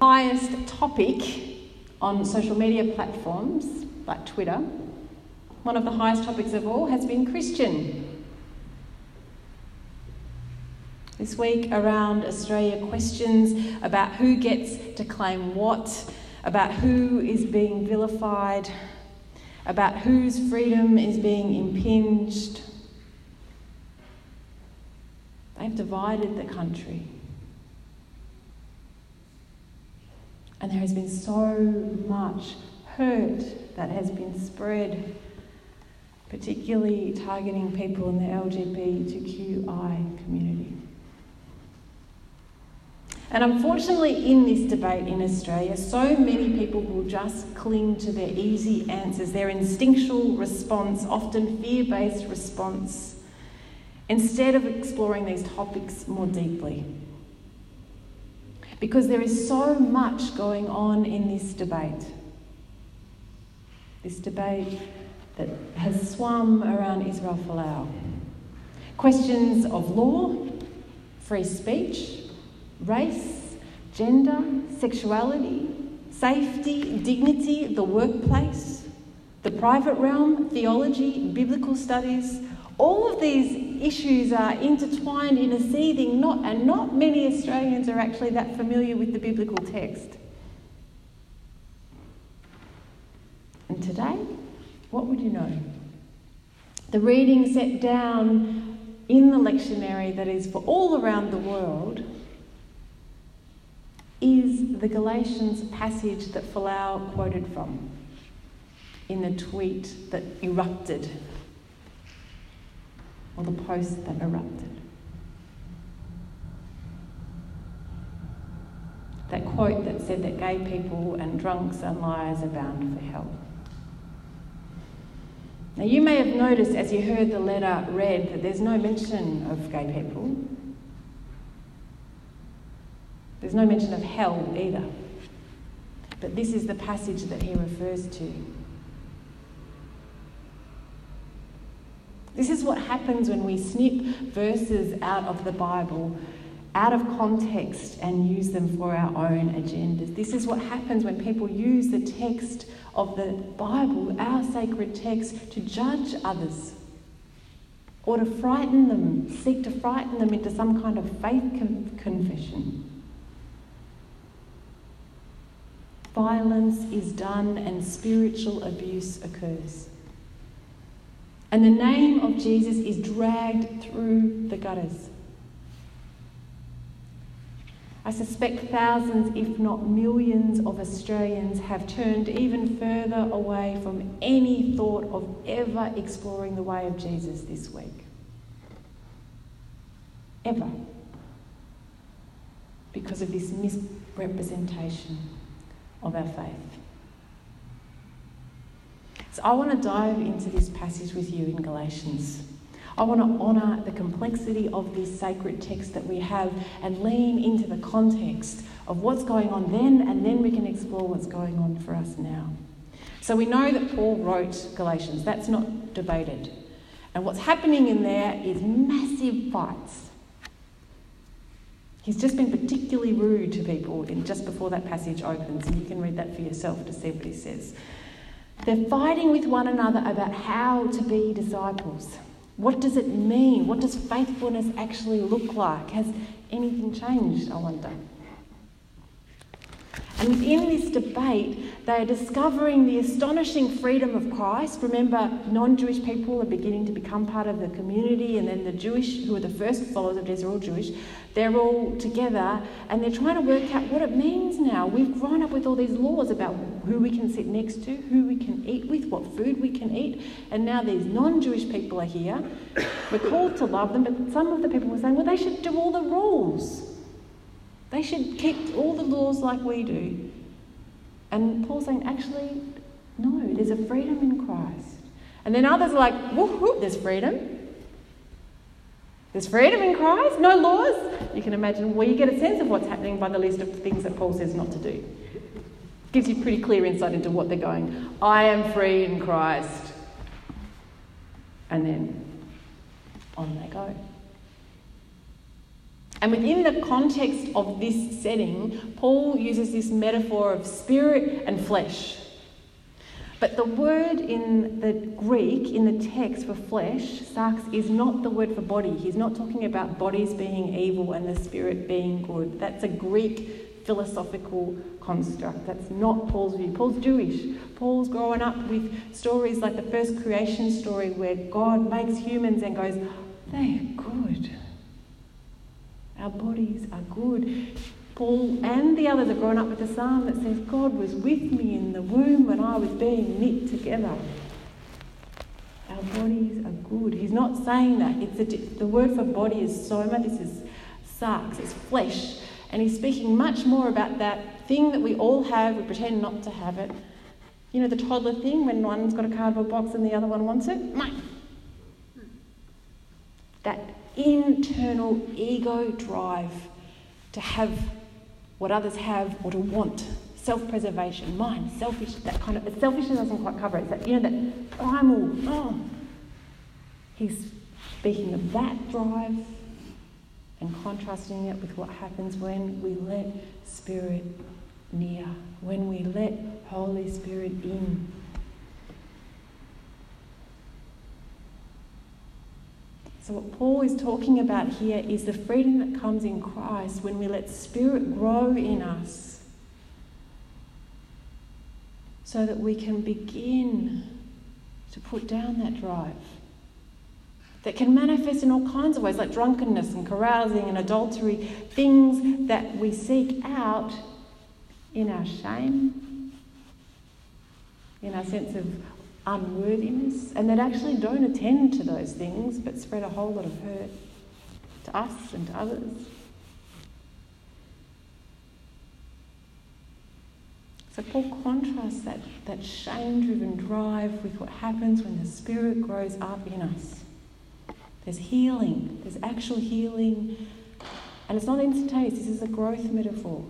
highest topic on social media platforms like Twitter, one of the highest topics of all has been Christian. This week around Australia, questions about who gets to claim what, about who is being vilified, about whose freedom is being impinged. They've divided the country. And there has been so much hurt that has been spread, particularly targeting people in the LGBTQI community. And unfortunately, in this debate in Australia, so many people will just cling to their easy answers, their instinctual response, often fear based response, instead of exploring these topics more deeply because there is so much going on in this debate. This debate that has swum around Israel Folau. Questions of law, free speech, race, gender, sexuality, safety, dignity, the workplace, the private realm, theology, biblical studies, all of these issues are intertwined in a seething knot, and not many Australians are actually that familiar with the biblical text. And today, what would you know? The reading set down in the lectionary that is for all around the world is the Galatians passage that Folau quoted from in the tweet that erupted or the post that erupted. That quote that said that gay people and drunks and liars are bound for hell. Now, you may have noticed as you heard the letter read that there's no mention of gay people. There's no mention of hell either. But this is the passage that he refers to. This is what happens when we snip verses out of the Bible, out of context, and use them for our own agendas. This is what happens when people use the text of the Bible, our sacred text, to judge others or to frighten them, seek to frighten them into some kind of faith con- confession. Violence is done and spiritual abuse occurs. And the name of Jesus is dragged through the gutters. I suspect thousands, if not millions, of Australians have turned even further away from any thought of ever exploring the way of Jesus this week. Ever. Because of this misrepresentation of our faith. So I want to dive into this passage with you in Galatians. I want to honour the complexity of this sacred text that we have and lean into the context of what's going on then, and then we can explore what's going on for us now. So we know that Paul wrote Galatians, that's not debated. And what's happening in there is massive fights. He's just been particularly rude to people in just before that passage opens, and you can read that for yourself to see what he says. They're fighting with one another about how to be disciples. What does it mean? What does faithfulness actually look like? Has anything changed, I wonder? And within this debate, they are discovering the astonishing freedom of Christ. Remember, non Jewish people are beginning to become part of the community, and then the Jewish, who are the first followers of Jesus, are all Jewish. They're all together, and they're trying to work out what it means now. We've grown up with all these laws about who we can sit next to, who we can eat with, what food we can eat, and now these non Jewish people are here. We're called to love them, but some of the people were saying, well, they should do all the rules. They should keep all the laws like we do. And Paul's saying, actually, no, there's a freedom in Christ. And then others are like, whoop, whoop, there's freedom. There's freedom in Christ, no laws. You can imagine where you get a sense of what's happening by the list of things that Paul says not to do. Gives you pretty clear insight into what they're going. I am free in Christ. And then on they go. And within the context of this setting, Paul uses this metaphor of spirit and flesh. But the word in the Greek, in the text for flesh, sarx, is not the word for body. He's not talking about bodies being evil and the spirit being good. That's a Greek philosophical construct. That's not Paul's view. Paul's Jewish. Paul's growing up with stories like the first creation story where God makes humans and goes, they're good. Our bodies are good. Paul and the others have grown up with a psalm that says, God was with me in the womb when I was being knit together. Our bodies are good. He's not saying that. It's a, the word for body is soma. This is sarx. It's flesh. And he's speaking much more about that thing that we all have. We pretend not to have it. You know the toddler thing when one's got a cardboard box and the other one wants it? Mine. That internal ego drive to have what others have or to want. Self preservation, mine, selfish, that kind of, selfishness doesn't quite cover it. It's that, you know, that primal, oh. He's speaking of that drive and contrasting it with what happens when we let Spirit near, when we let Holy Spirit in. So, what Paul is talking about here is the freedom that comes in Christ when we let Spirit grow in us so that we can begin to put down that drive that can manifest in all kinds of ways, like drunkenness and carousing and adultery, things that we seek out in our shame, in our sense of unworthiness. And that actually don't attend to those things but spread a whole lot of hurt to us and to others. So Paul contrasts that, that shame driven drive with what happens when the Spirit grows up in us. There's healing, there's actual healing, and it's not instantaneous, this is a growth metaphor,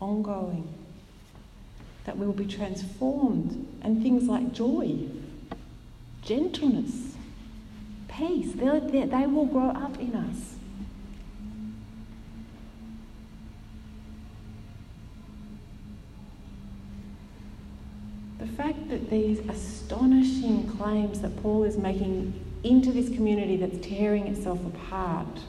ongoing that we will be transformed, and things like joy, gentleness, peace, they they will grow up in us. The fact that these astonishing claims that Paul is making into this community that's tearing itself apart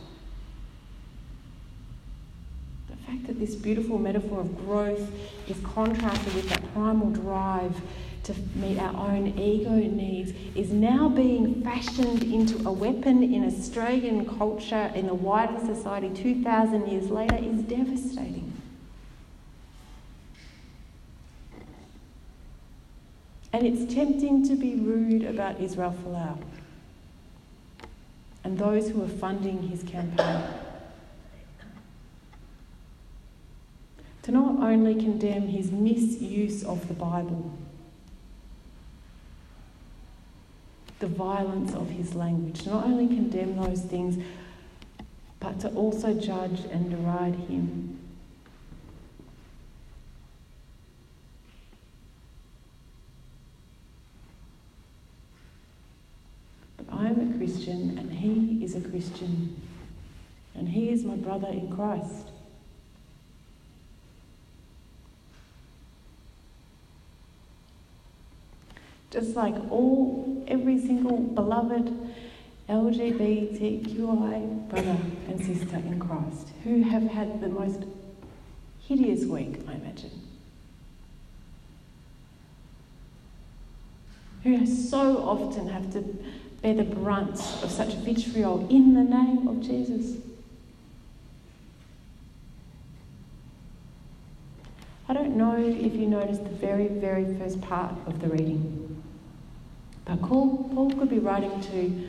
fact that this beautiful metaphor of growth is contrasted with that primal drive to meet our own ego needs is now being fashioned into a weapon in Australian culture in the wider society 2,000 years later is devastating. And it's tempting to be rude about Israel Folau and those who are funding his campaign. To not only condemn his misuse of the Bible, the violence of his language, to not only condemn those things, but to also judge and deride him. But I am a Christian and he is a Christian, and he is my brother in Christ. Just like all, every single beloved LGBTQI brother and sister in Christ who have had the most hideous week, I imagine. Who so often have to bear the brunt of such vitriol in the name of Jesus. I don't know if you noticed the very, very first part of the reading. But Paul, could be writing to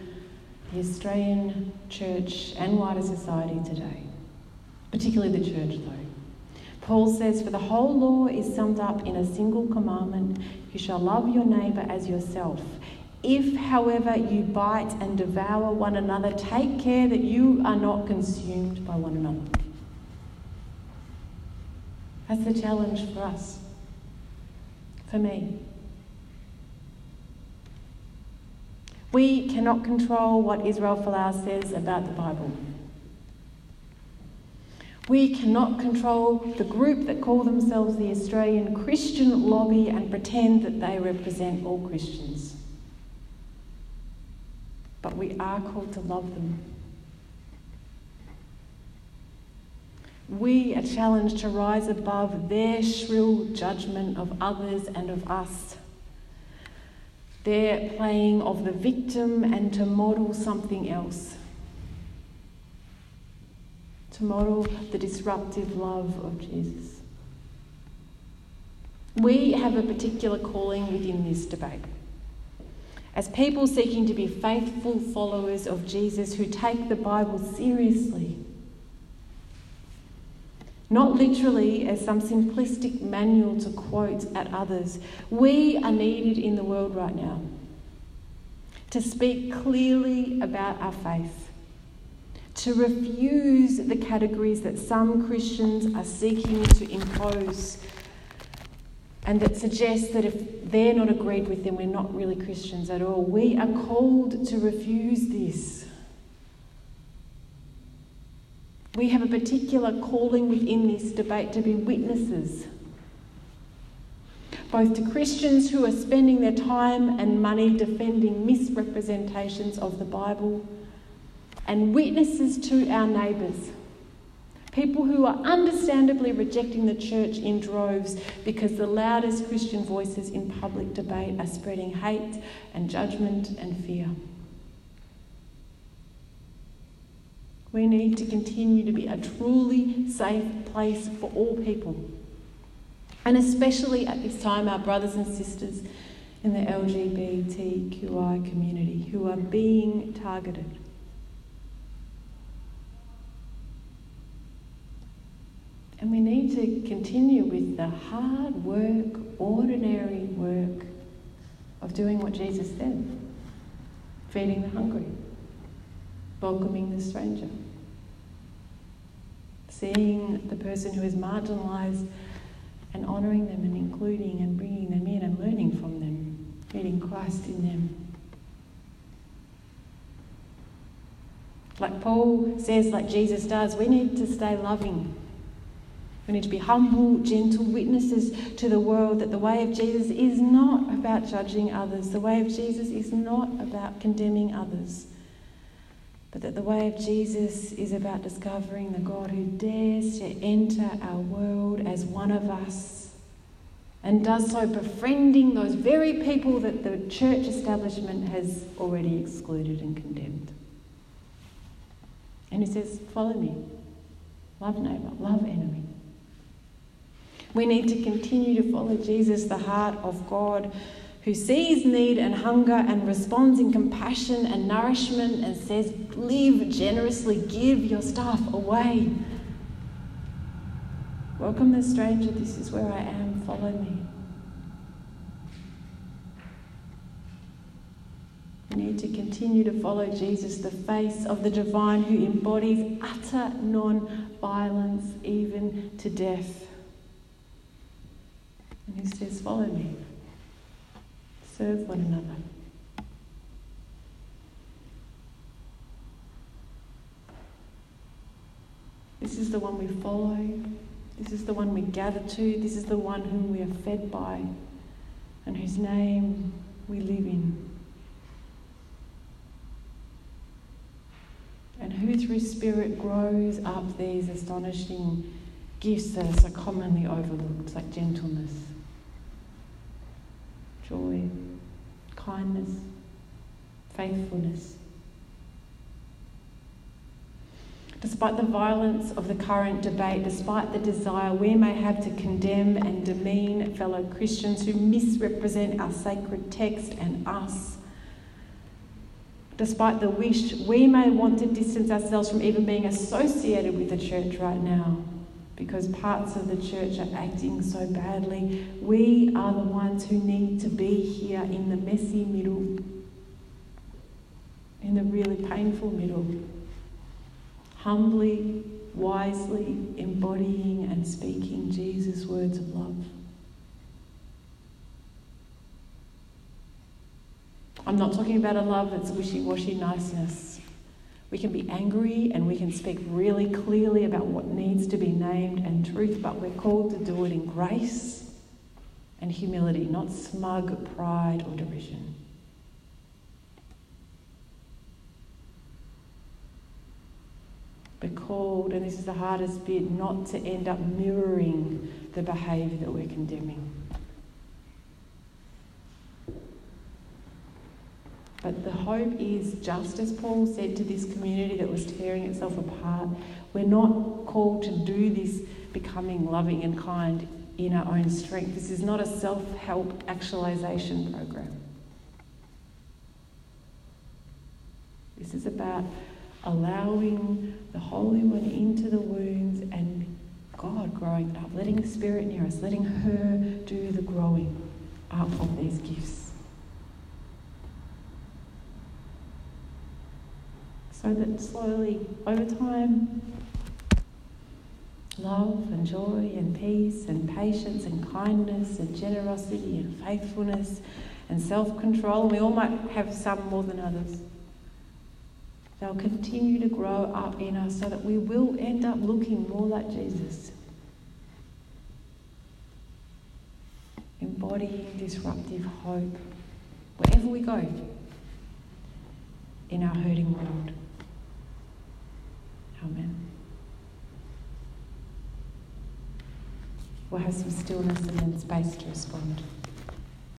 the Australian church and wider society today, particularly the church though. Paul says, For the whole law is summed up in a single commandment you shall love your neighbour as yourself. If, however, you bite and devour one another, take care that you are not consumed by one another. That's the challenge for us, for me. We cannot control what Israel Folau says about the Bible. We cannot control the group that call themselves the Australian Christian Lobby and pretend that they represent all Christians. But we are called to love them. We are challenged to rise above their shrill judgment of others and of us. Their playing of the victim and to model something else to model the disruptive love of Jesus. We have a particular calling within this debate. As people seeking to be faithful followers of Jesus who take the Bible seriously, not literally as some simplistic manual to quote at others, we are needed in the world right now to speak clearly about our faith to refuse the categories that some Christians are seeking to impose and that suggest that if they're not agreed with, then we're not really Christians at all. We are called to refuse this. We have a particular calling within this debate to be witnesses, both to Christians who are spending their time and money defending misrepresentations of the Bible and witnesses to our neighbours. People who are understandably rejecting the church in droves because the loudest Christian voices in public debate are spreading hate and judgment and fear. We need to continue to be a truly safe place for all people. And especially at this time, our brothers and sisters in the LGBTQI community who are being targeted. And we need to continue with the hard work, ordinary work of doing what Jesus said feeding the hungry, welcoming the stranger, seeing the person who is marginalised and honouring them and including and bringing them in and learning from them, meeting Christ in them. Like Paul says, like Jesus does, we need to stay loving we need to be humble, gentle witnesses to the world that the way of Jesus is not about judging others. The way of Jesus is not about condemning others. But that the way of Jesus is about discovering the God who dares to enter our world as one of us and does so befriending those very people that the church establishment has already excluded and condemned. And he says, Follow me. Love neighbour, love enemy. We need to continue to follow Jesus, the heart of God, who sees need and hunger and responds in compassion and nourishment and says, Live generously, give your stuff away. Welcome the stranger, this is where I am, follow me. We need to continue to follow Jesus, the face of the divine who embodies utter non violence, even to death. And he says, Follow me. Serve one another. This is the one we follow. This is the one we gather to. This is the one whom we are fed by and whose name we live in. And who through Spirit grows up these astonishing gifts that are so commonly overlooked, like gentleness, joy, kindness, faithfulness. Despite the violence of the current debate, despite the desire we may have to condemn and demean fellow Christians who misrepresent our sacred text and us, despite the wish we may want to distance ourselves from even being associated with the church right now, because parts of the church are acting so badly. We are the ones who need to be here in the messy middle, in the really painful middle, humbly, wisely embodying and speaking Jesus' words of love. I'm not talking about a love that's wishy washy niceness We can be angry and we can speak really clearly about what needs to be named and truth, but we're called to do it in grace and humility, not smug pride or derision. We're called, and this is the hardest bit, not to end up mirroring the behaviour that we're condemning. But the hope is, just as Paul said to this community that was tearing itself apart, we're not called to do this becoming loving and kind in our own strength. This is not a self help actualization program. This is about allowing the Holy One into the wounds and God growing up, letting the Spirit near us, letting her do the growing up of these gifts. So that slowly, over time, love and joy and peace and patience and kindness and generosity and faithfulness and self control, we all might have some more than others They'll continue to grow up in us so that we will end up looking more like Jesus. Embodying disruptive hope wherever we go in our hurting world. Amen. We'll have some stillness and then space to respond.